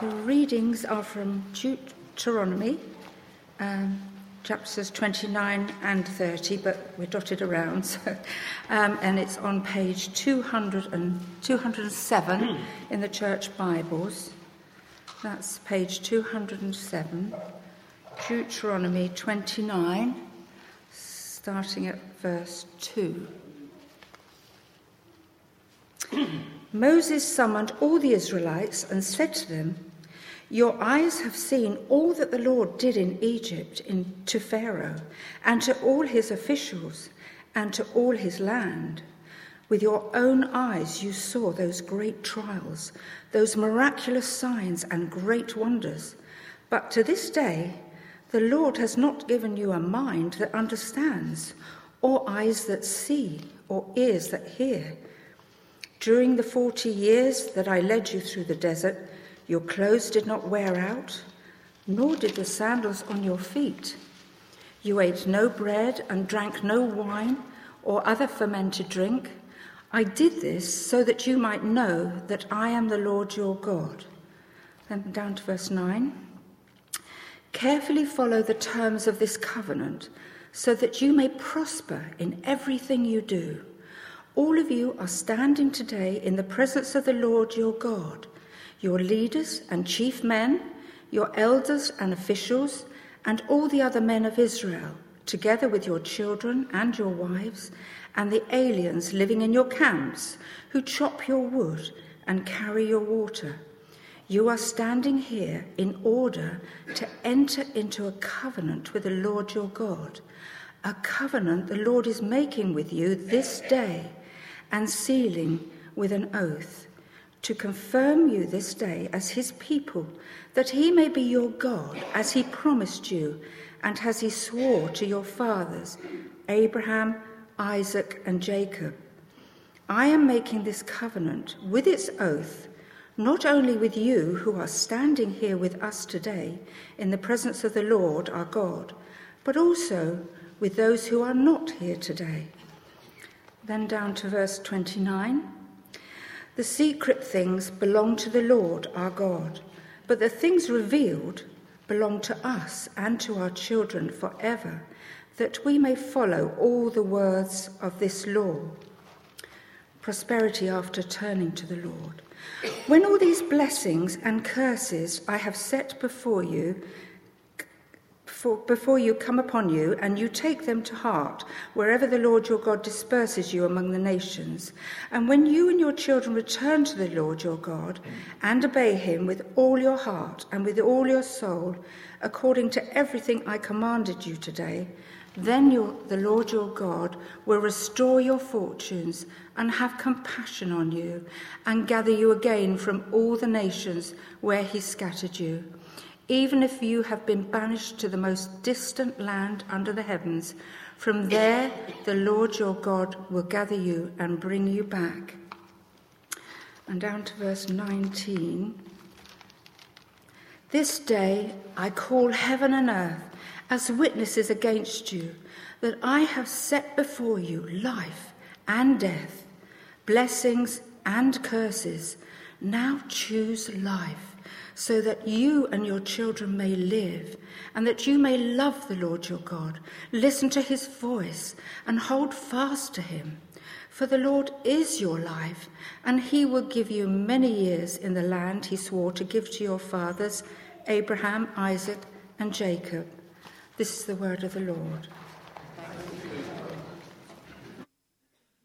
The readings are from Deuteronomy, um, chapters 29 and 30, but we're dotted around, so, um, and it's on page 200 and, 207 in the church Bibles. That's page 207, Deuteronomy 29, starting at verse 2. Moses summoned all the Israelites and said to them, Your eyes have seen all that the Lord did in Egypt in, to Pharaoh and to all his officials and to all his land. With your own eyes you saw those great trials, those miraculous signs and great wonders. But to this day, the Lord has not given you a mind that understands, or eyes that see, or ears that hear. During the forty years that I led you through the desert, your clothes did not wear out, nor did the sandals on your feet. You ate no bread and drank no wine or other fermented drink. I did this so that you might know that I am the Lord your God. Then down to verse 9. Carefully follow the terms of this covenant so that you may prosper in everything you do. All of you are standing today in the presence of the Lord your God, your leaders and chief men, your elders and officials, and all the other men of Israel, together with your children and your wives, and the aliens living in your camps, who chop your wood and carry your water. You are standing here in order to enter into a covenant with the Lord your God, a covenant the Lord is making with you this day and sealing with an oath, to confirm you this day as his people, that he may be your God, as he promised you, and as he swore to your fathers, Abraham, Isaac, and Jacob. I am making this covenant with its oath, not only with you who are standing here with us today in the presence of the Lord our God, but also with those who are not here today then down to verse 29. The secret things belong to the Lord our God, but the things revealed belong to us and to our children forever, that we may follow all the words of this law. Prosperity after turning to the Lord. When all these blessings and curses I have set before you for, before you come upon you, and you take them to heart wherever the Lord your God disperses you among the nations. And when you and your children return to the Lord your God and obey him with all your heart and with all your soul, according to everything I commanded you today, then your, the Lord your God will restore your fortunes and have compassion on you and gather you again from all the nations where he scattered you even if you have been banished to the most distant land under the heavens, from there the Lord your God will gather you and bring you back. And down to verse 19. This day I call heaven and earth as witnesses against you that I have set before you life and death, blessings and curses. Now choose life so that you and your children may live, and that you may love the Lord your God, listen to his voice, and hold fast to him. For the Lord is your life, and he will give you many years in the land he swore to give to your fathers, Abraham, Isaac, and Jacob. This is the word of the Lord.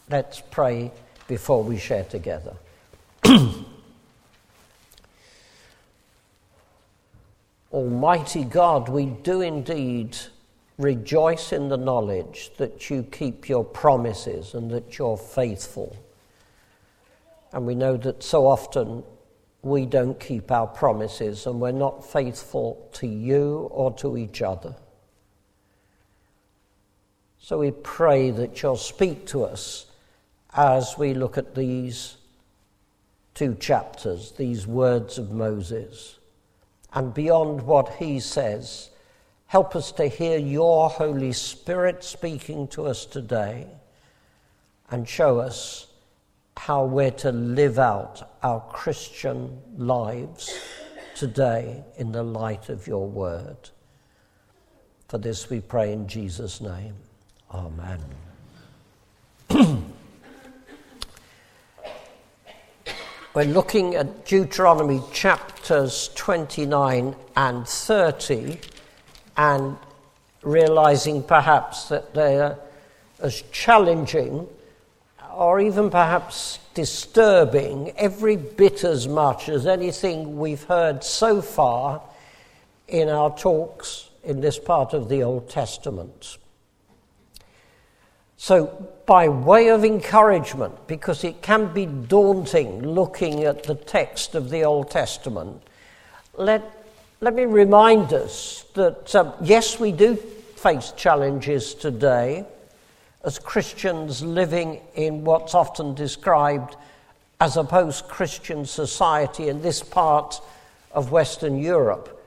Let's pray before we share together. Almighty God, we do indeed rejoice in the knowledge that you keep your promises and that you're faithful. And we know that so often we don't keep our promises and we're not faithful to you or to each other. So we pray that you'll speak to us as we look at these two chapters, these words of Moses and beyond what he says. Help us to hear your Holy Spirit speaking to us today and show us how we're to live out our Christian lives today in the light of your word. For this we pray in Jesus' name. Amen. We're looking at Deuteronomy chapters 29 and 30 and realizing perhaps that they're as challenging or even perhaps disturbing every bit as much as anything we've heard so far in our talks in this part of the Old Testament. So, by way of encouragement, because it can be daunting looking at the text of the Old Testament, let, let me remind us that um, yes, we do face challenges today as Christians living in what's often described as a post Christian society in this part of Western Europe.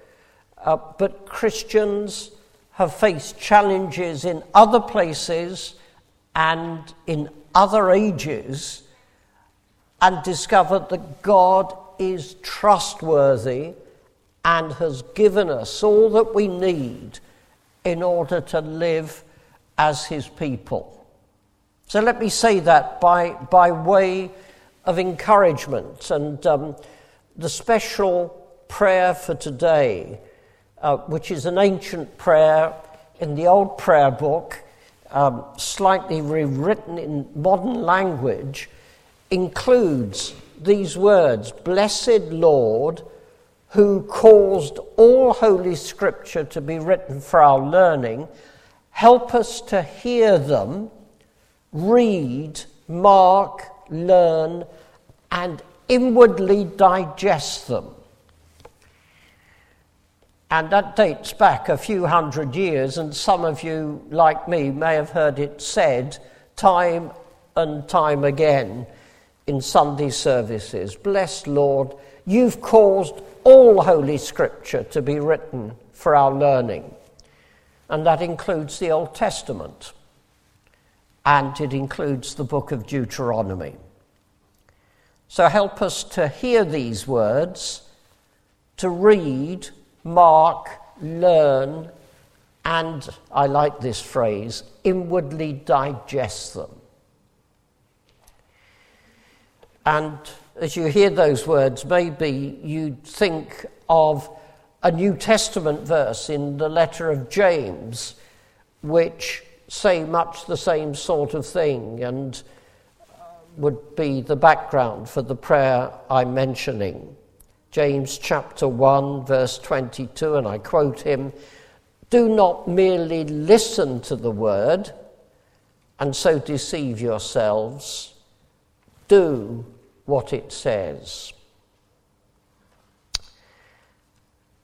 Uh, but Christians have faced challenges in other places and in other ages and discovered that God is trustworthy and has given us all that we need in order to live as his people. So let me say that by, by way of encouragement. And um, the special prayer for today, uh, which is an ancient prayer in the old prayer book, um, slightly rewritten in modern language, includes these words Blessed Lord, who caused all Holy Scripture to be written for our learning Help us to hear them, read, mark, learn, and inwardly digest them. And that dates back a few hundred years, and some of you, like me, may have heard it said time and time again in Sunday services. Blessed Lord, you've caused all Holy Scripture to be written for our learning and that includes the Old Testament, and it includes the book of Deuteronomy. So help us to hear these words, to read, mark, learn, and I like this phrase, inwardly digest them. And as you hear those words, maybe you think of a New Testament verse in the letter of James, which say much the same sort of thing and uh, would be the background for the prayer I'm mentioning. James chapter 1, verse 22, and I quote him Do not merely listen to the word and so deceive yourselves, do what it says.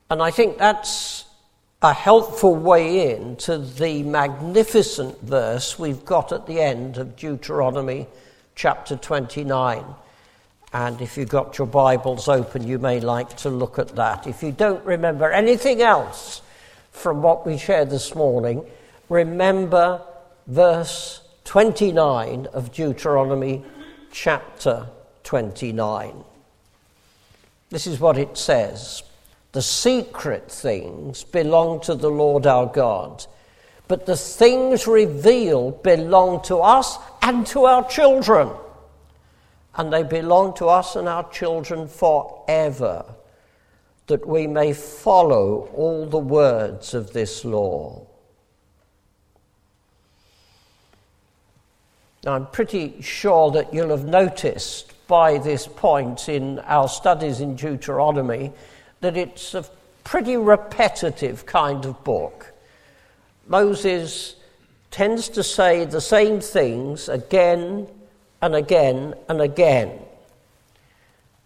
And I think that's a helpful way in to the magnificent verse we've got at the end of Deuteronomy chapter 29. And if you've got your Bibles open, you may like to look at that. If you don't remember anything else from what we shared this morning, remember verse 29 of Deuteronomy chapter 29. This is what it says. The secret things belong to the Lord our God, but the things revealed belong to us and to our children. And they belong to us and our children forever, that we may follow all the words of this law. Now, I'm pretty sure that you'll have noticed by this point in our studies in Deuteronomy that it's a pretty repetitive kind of book. Moses tends to say the same things again and again and again.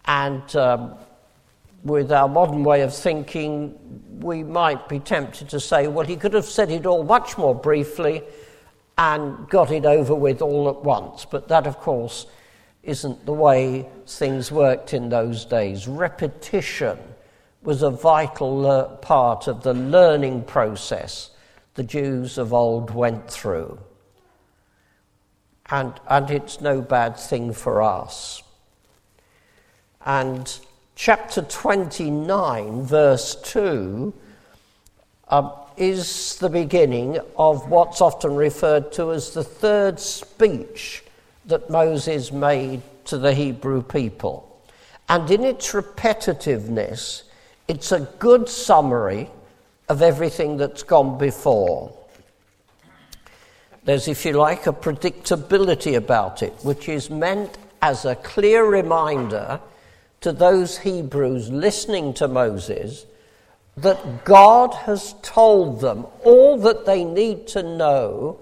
And um, with our modern way of thinking, we might be tempted to say, well, he could have said it all much more briefly and got it over with all at once. But that, of course, isn't the way things worked in those days. Repetition was a vital part of the learning process the Jews of old went through. And, and it's no bad thing for us. And chapter 29, verse 2, um, is the beginning of what's often referred to as the third speech that Moses made to the Hebrew people. And in its repetitiveness, it's a good summary of everything that's gone before. There's, if you like, a predictability about it, which is meant as a clear reminder to those Hebrews listening to Moses that God has told them all that they need to know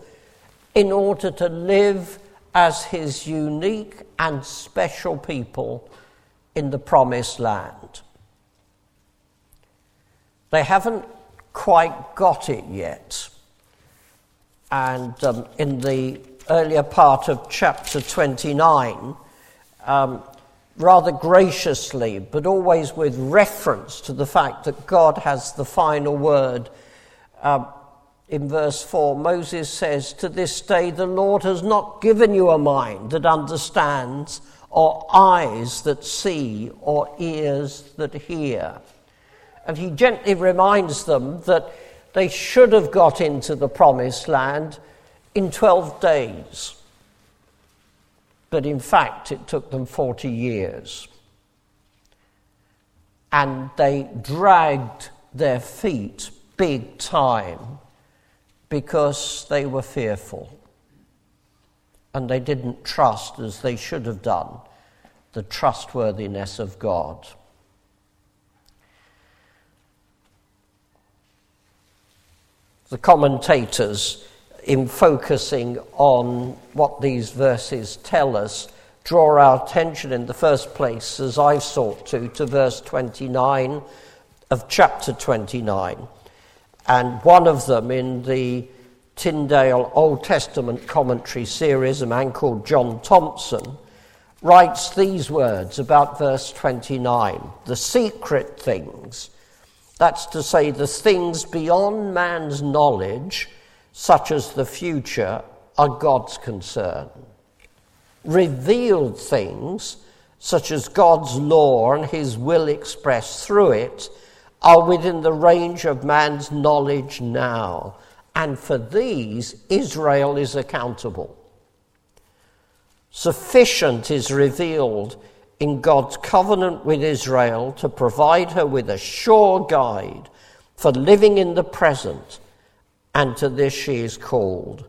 in order to live as his unique and special people in the promised land. They haven't quite got it yet. And um, in the earlier part of chapter 29, um, rather graciously, but always with reference to the fact that God has the final word. Uh, in verse 4, Moses says, To this day the Lord has not given you a mind that understands, or eyes that see, or ears that hear. And he gently reminds them that they should have got into the promised land in 12 days but in fact it took them 40 years. And they dragged their feet big time because they were fearful. And they didn't trust, as they should have done, the trustworthiness of God. The commentators in focusing on what these verses tell us, draw our attention in the first place, as I've sought to, to verse 29 of chapter 29. And one of them in the Tyndale Old Testament commentary series, a man called John Thompson, writes these words about verse 29 the secret things, that's to say, the things beyond man's knowledge such as the future, are God's concern. Revealed things, such as God's law and his will expressed through it, are within the range of man's knowledge now. And for these, Israel is accountable. Sufficient is revealed in God's covenant with Israel to provide her with a sure guide for living in the present and to this she is called.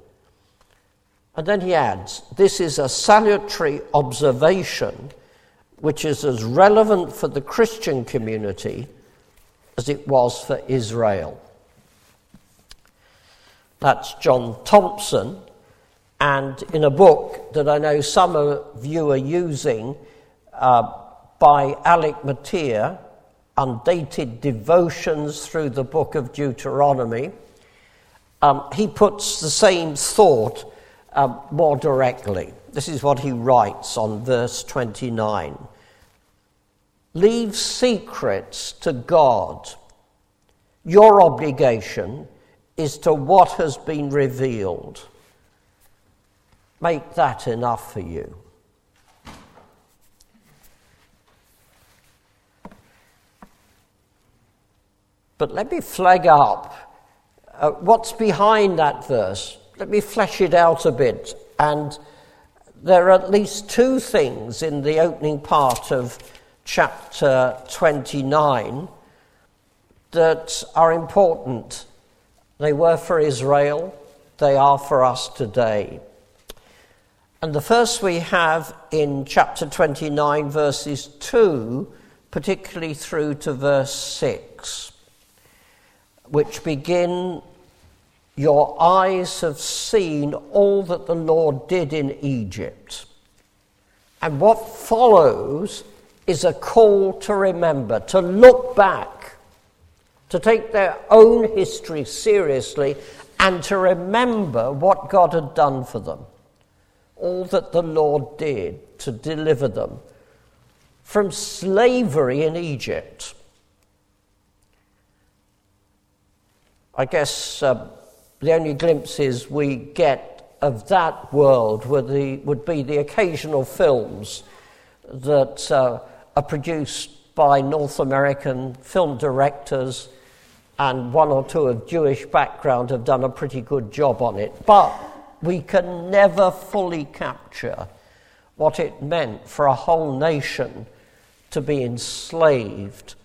And then he adds, This is a salutary observation which is as relevant for the Christian community as it was for Israel. That's John Thompson, and in a book that I know some of you are using uh, by Alec Motyer, Undated Devotions through the Book of Deuteronomy um, he puts the same thought um, more directly. This is what he writes on verse 29 Leave secrets to God. Your obligation is to what has been revealed. Make that enough for you. But let me flag up uh, what's behind that verse? Let me flesh it out a bit. And there are at least two things in the opening part of chapter 29 that are important. They were for Israel, they are for us today. And the first we have in chapter 29, verses 2, particularly through to verse 6 which begin Your eyes have seen all that the Lord did in Egypt. And what follows is a call to remember, to look back, to take their own history seriously, and to remember what God had done for them. All that the Lord did to deliver them from slavery in Egypt I guess uh, the only glimpses we get of that world the, would be the occasional films that uh, are produced by North American film directors, and one or two of Jewish background have done a pretty good job on it. But we can never fully capture what it meant for a whole nation to be enslaved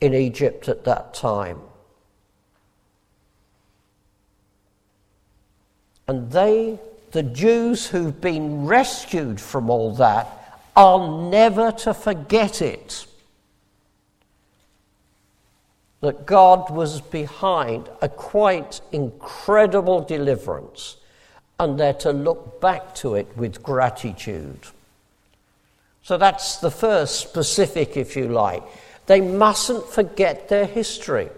in Egypt at that time. And they, the Jews who've been rescued from all that, are never to forget it. That God was behind a quite incredible deliverance, and they're to look back to it with gratitude. So that's the first specific, if you like. They mustn't forget their history.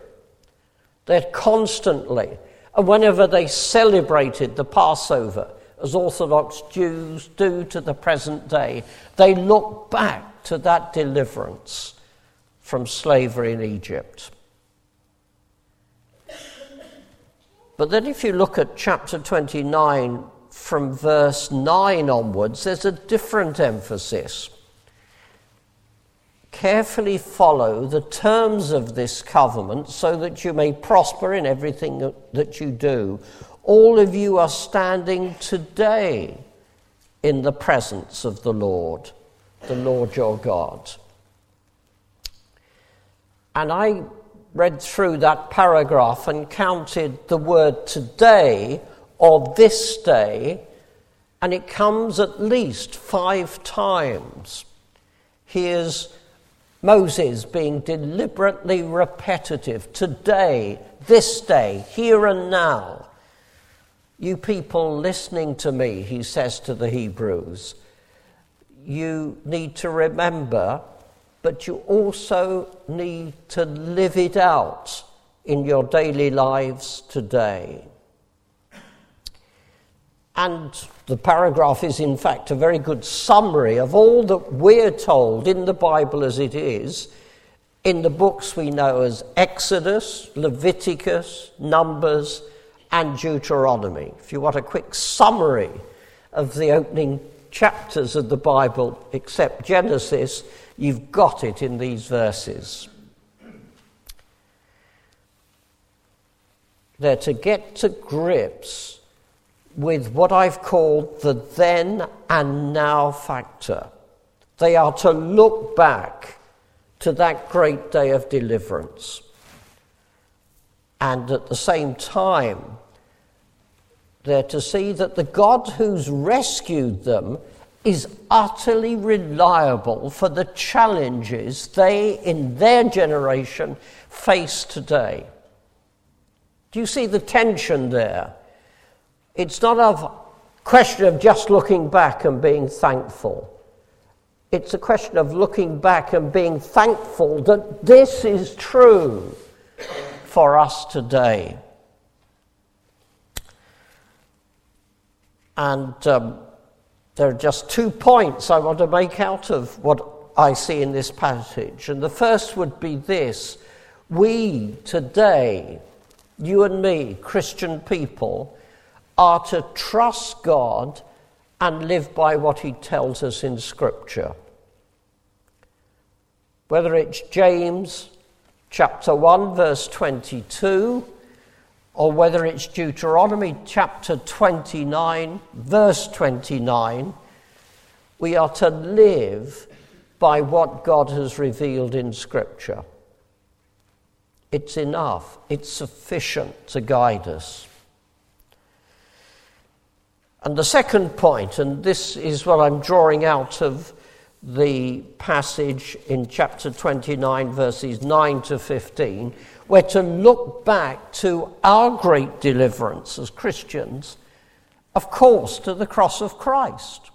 They're constantly, and whenever they celebrated the Passover, as Orthodox Jews do to the present day, they look back to that deliverance from slavery in Egypt. But then, if you look at chapter 29 from verse 9 onwards, there's a different emphasis carefully follow the terms of this covenant so that you may prosper in everything that you do. All of you are standing today in the presence of the Lord, the Lord your God. And I read through that paragraph and counted the word today or this day, and it comes at least five times. Here's Moses being deliberately repetitive today, this day, here and now. You people listening to me, he says to the Hebrews, you need to remember, but you also need to live it out in your daily lives today. And the paragraph is, in fact, a very good summary of all that we're told in the Bible as it is, in the books we know as Exodus, Leviticus, Numbers, and Deuteronomy. If you want a quick summary of the opening chapters of the Bible, except Genesis, you've got it in these verses. They're to get to grips with what I've called the then and now factor. They are to look back to that great day of deliverance. And at the same time, they're to see that the God who's rescued them is utterly reliable for the challenges they, in their generation, face today. Do you see the tension there? It's not a question of just looking back and being thankful. It's a question of looking back and being thankful that this is true for us today. And um, there are just two points I want to make out of what I see in this passage. And the first would be this we today, you and me, Christian people, are to trust God and live by what He tells us in Scripture. Whether it's James chapter 1, verse 22, or whether it's Deuteronomy chapter 29, verse 29, we are to live by what God has revealed in Scripture. It's enough, it's sufficient to guide us. And the second point, and this is what I'm drawing out of the passage in chapter 29, verses 9 to 15, we're to look back to our great deliverance as Christians, of course, to the cross of Christ.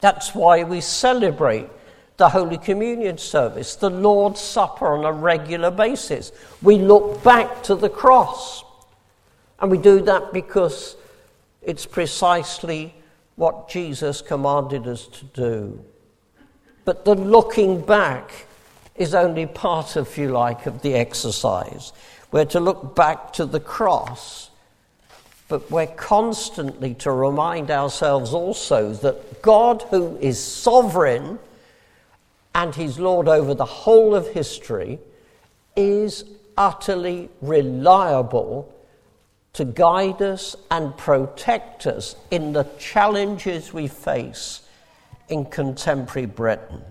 That's why we celebrate the Holy Communion service, the Lord's Supper on a regular basis. We look back to the cross. And we do that because it's precisely what Jesus commanded us to do. But the looking back is only part, if you like, of the exercise. We're to look back to the cross, but we're constantly to remind ourselves also that God, who is sovereign and He's Lord over the whole of history, is utterly reliable to guide us and protect us in the challenges we face in contemporary Britain.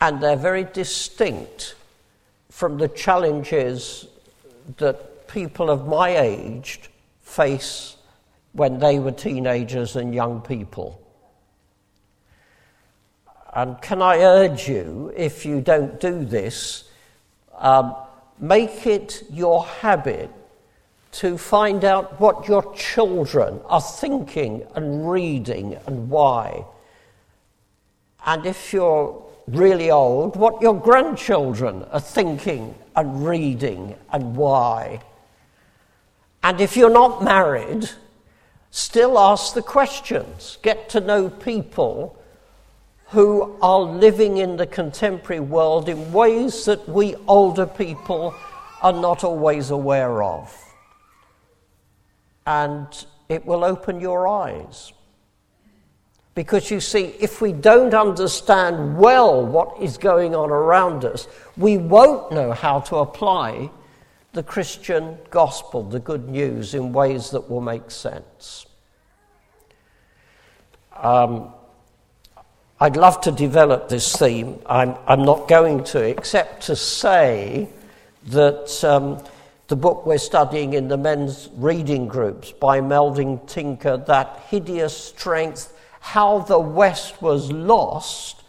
And they're very distinct from the challenges that people of my age face when they were teenagers and young people. And can I urge you, if you don't do this, um, make it your habit to find out what your children are thinking and reading and why. And if you're really old, what your grandchildren are thinking and reading and why. And if you're not married, still ask the questions. Get to know people who are living in the contemporary world in ways that we older people are not always aware of. And it will open your eyes. Because you see, if we don't understand well what is going on around us, we won't know how to apply the Christian gospel, the good news, in ways that will make sense. Um, I'd love to develop this theme. I'm, I'm not going to, except to say that um, the book we're studying in the men's reading groups by Melvin Tinker, That Hideous Strength How the West Was Lost,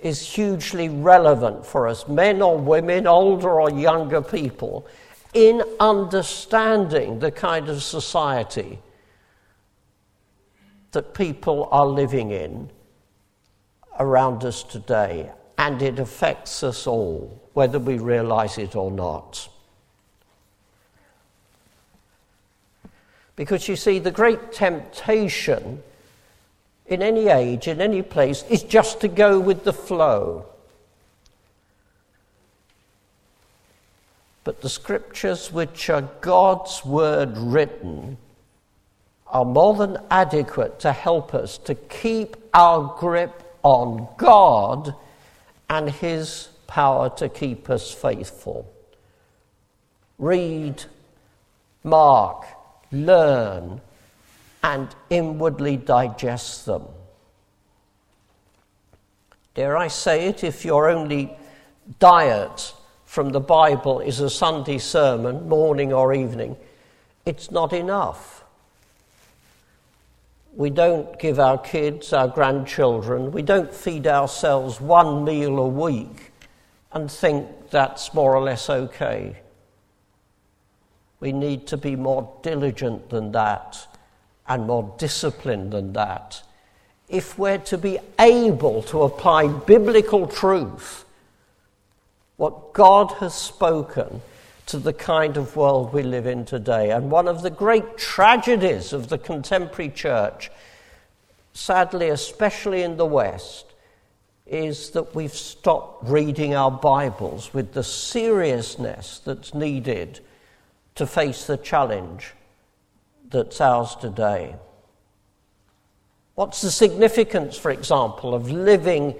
is hugely relevant for us, men or women, older or younger people, in understanding the kind of society that people are living in around us today, and it affects us all, whether we realize it or not. Because you see, the great temptation in any age, in any place, is just to go with the flow. But the scriptures, which are God's word written, are more than adequate to help us to keep our grip on God and His power to keep us faithful. Read, mark, learn, and inwardly digest them. Dare I say it, if your only diet from the Bible is a Sunday sermon, morning or evening, it's not enough. We don't give our kids, our grandchildren, we don't feed ourselves one meal a week and think that's more or less okay. We need to be more diligent than that and more disciplined than that if we're to be able to apply biblical truth, what God has spoken to the kind of world we live in today. And one of the great tragedies of the contemporary church, sadly, especially in the West, is that we've stopped reading our Bibles with the seriousness that's needed to face the challenge that's ours today. What's the significance, for example, of living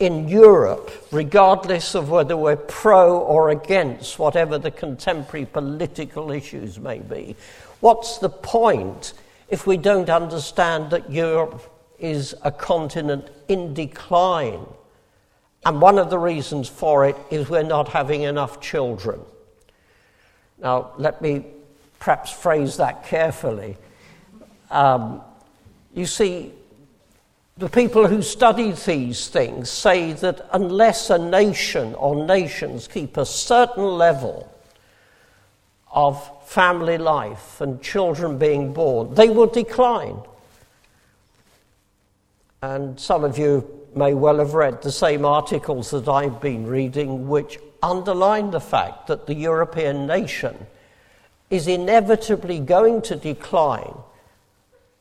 in Europe, regardless of whether we're pro or against whatever the contemporary political issues may be. What's the point if we don't understand that Europe is a continent in decline? And one of the reasons for it is we're not having enough children. Now, let me perhaps phrase that carefully. Um, you see, the people who study these things say that unless a nation or nations keep a certain level of family life and children being born, they will decline. And some of you may well have read the same articles that I've been reading, which underline the fact that the European nation is inevitably going to decline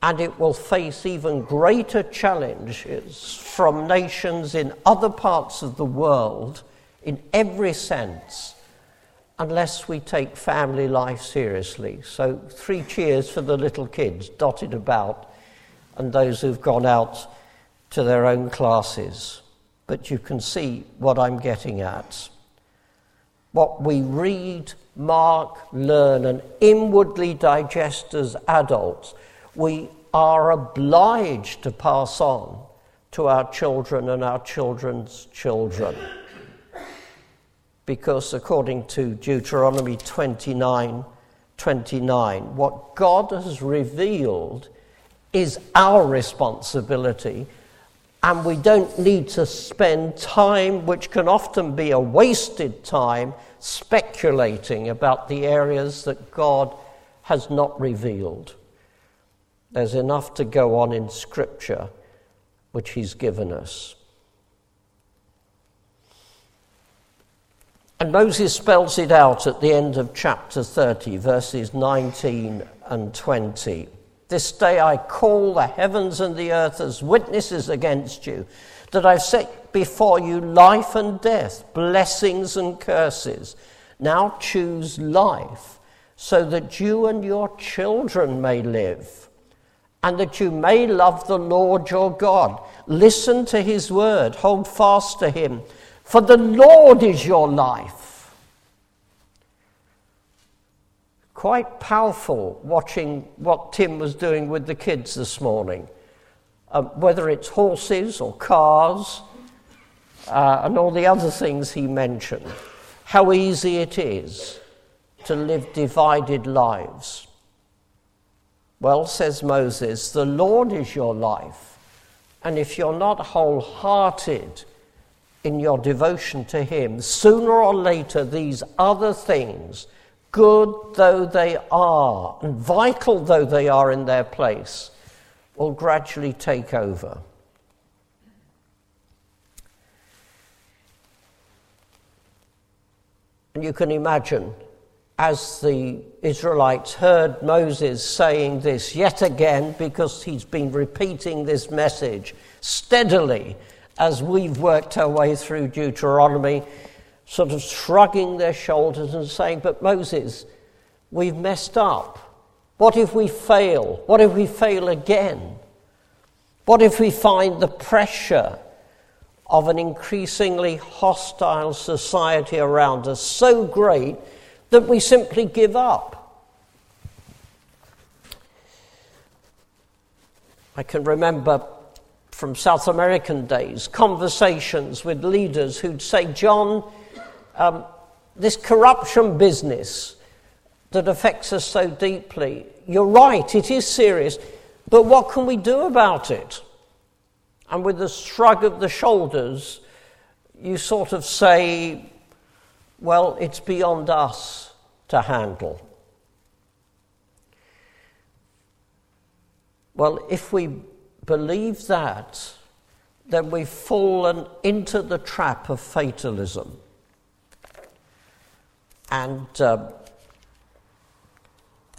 and it will face even greater challenges from nations in other parts of the world in every sense unless we take family life seriously. So, three cheers for the little kids dotted about and those who've gone out to their own classes. But you can see what I'm getting at. What we read, mark, learn, and inwardly digest as adults, we are obliged to pass on to our children and our children's children. Because according to Deuteronomy 29 29, what God has revealed is our responsibility, and we don't need to spend time, which can often be a wasted time, speculating about the areas that God has not revealed. There's enough to go on in Scripture which He's given us. And Moses spells it out at the end of chapter 30, verses 19 and 20. This day I call the heavens and the earth as witnesses against you, that I've set before you life and death, blessings and curses. Now choose life, so that you and your children may live and that you may love the Lord your God. Listen to his word, hold fast to him, for the Lord is your life. Quite powerful watching what Tim was doing with the kids this morning, um, whether it's horses or cars uh, and all the other things he mentioned. How easy it is to live divided lives. Well, says Moses, the Lord is your life. And if you're not wholehearted in your devotion to Him, sooner or later these other things, good though they are, and vital though they are in their place, will gradually take over. And you can imagine as the Israelites heard Moses saying this yet again, because he's been repeating this message steadily as we've worked our way through Deuteronomy, sort of shrugging their shoulders and saying, But Moses, we've messed up. What if we fail? What if we fail again? What if we find the pressure of an increasingly hostile society around us so great that we simply give up. I can remember from South American days conversations with leaders who'd say, John, um, this corruption business that affects us so deeply, you're right, it is serious, but what can we do about it? And with a shrug of the shoulders, you sort of say, well, it's beyond us to handle. Well, if we believe that, then we've fallen into the trap of fatalism. And uh,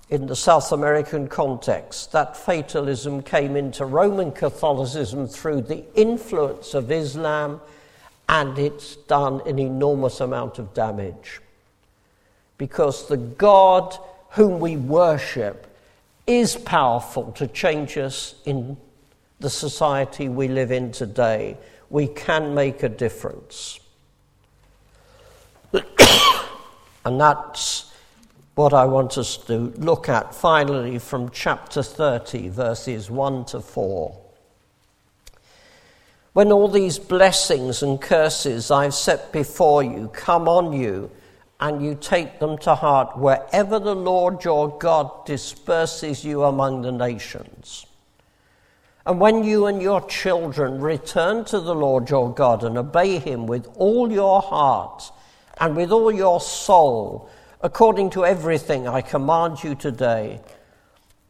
in the South American context, that fatalism came into Roman Catholicism through the influence of Islam and it's done an enormous amount of damage. Because the God whom we worship is powerful to change us in the society we live in today. We can make a difference. and that's what I want us to look at finally from chapter 30, verses 1 to 4. When all these blessings and curses I've set before you come on you, and you take them to heart wherever the Lord your God disperses you among the nations. And when you and your children return to the Lord your God and obey him with all your heart and with all your soul, according to everything I command you today,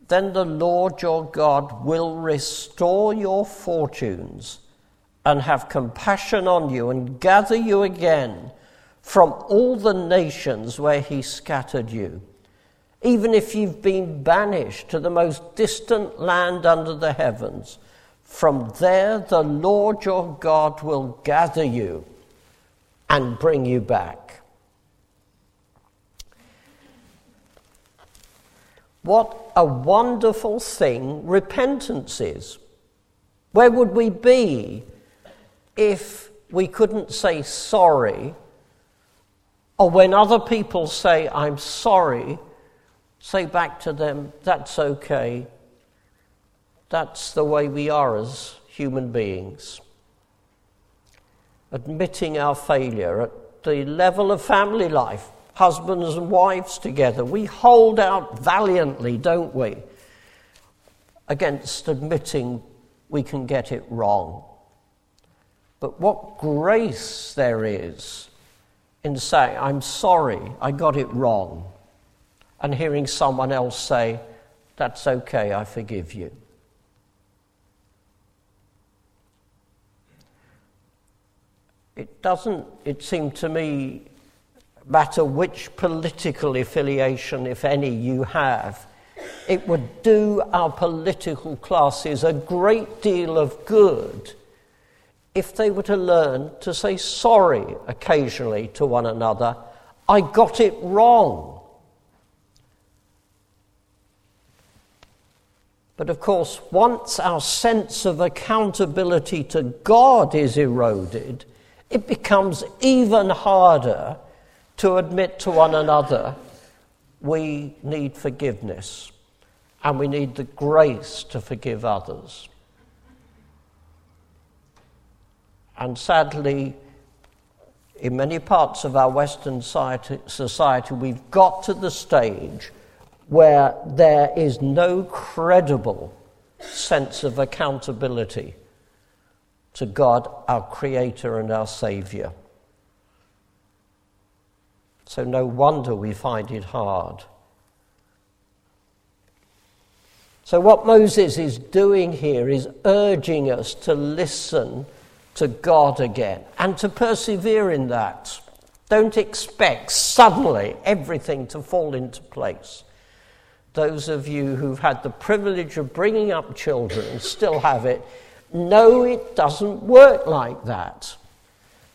then the Lord your God will restore your fortunes and have compassion on you and gather you again from all the nations where he scattered you. Even if you've been banished to the most distant land under the heavens, from there the Lord your God will gather you and bring you back. What a wonderful thing repentance is. Where would we be if we couldn't say sorry? Or when other people say, I'm sorry, say back to them, that's okay. That's the way we are as human beings. Admitting our failure at the level of family life, husbands and wives together, we hold out valiantly, don't we, against admitting we can get it wrong. But what grace there is in saying, I'm sorry, I got it wrong, and hearing someone else say, That's okay, I forgive you. It doesn't, it seemed to me, matter which political affiliation, if any, you have it would do our political classes a great deal of good if they were to learn to say sorry occasionally to one another. I got it wrong. But of course, once our sense of accountability to God is eroded, it becomes even harder to admit to one another we need forgiveness and we need the grace to forgive others. And sadly, in many parts of our Western society, we've got to the stage where there is no credible sense of accountability to God, our Creator and our Saviour. So, no wonder we find it hard So, what Moses is doing here is urging us to listen to God again and to persevere in that. Don't expect suddenly everything to fall into place. Those of you who've had the privilege of bringing up children and still have it know it doesn't work like that.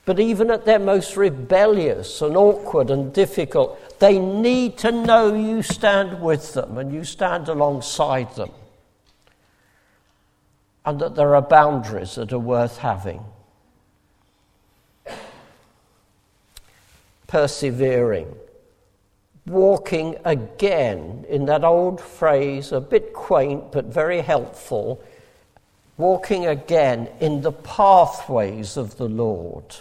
But even at their most rebellious and awkward and difficult, they need to know you stand with them and you stand alongside them. And that there are boundaries that are worth having. Persevering. Walking again, in that old phrase, a bit quaint but very helpful, walking again in the pathways of the Lord.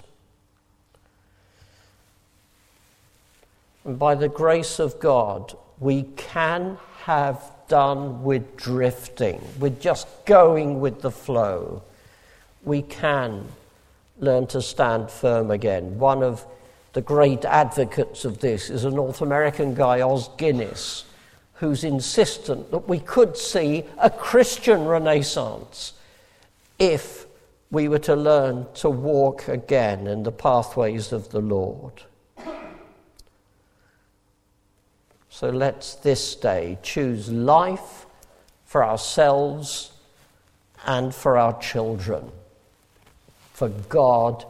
And by the grace of God, we can have done with drifting, with just going with the flow. We can learn to stand firm again. One of the great advocates of this is a North American guy, Os Guinness, who's insistent that we could see a Christian renaissance if we were to learn to walk again in the pathways of the Lord. So let's this day choose life for ourselves and for our children. For God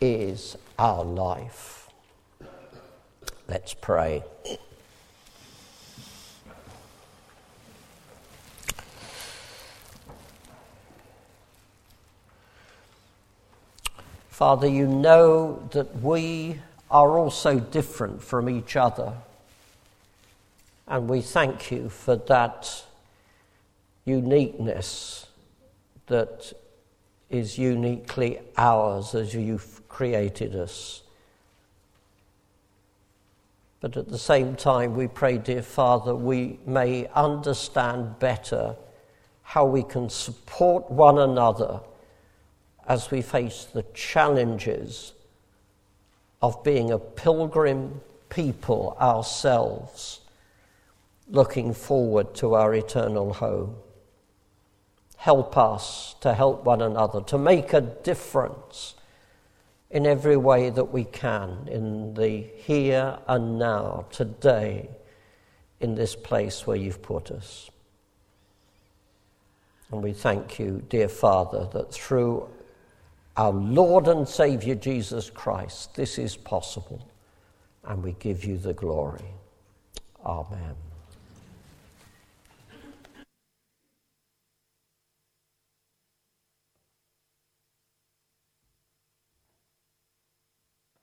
is our life. Let's pray. Father, you know that we are also different from each other. And we thank you for that uniqueness that is uniquely ours as you've created us. But at the same time, we pray, dear Father, we may understand better how we can support one another as we face the challenges of being a pilgrim people ourselves looking forward to our eternal home. Help us to help one another, to make a difference in every way that we can in the here and now, today, in this place where you've put us. And we thank you, dear Father, that through our Lord and Saviour Jesus Christ, this is possible, and we give you the glory. Amen.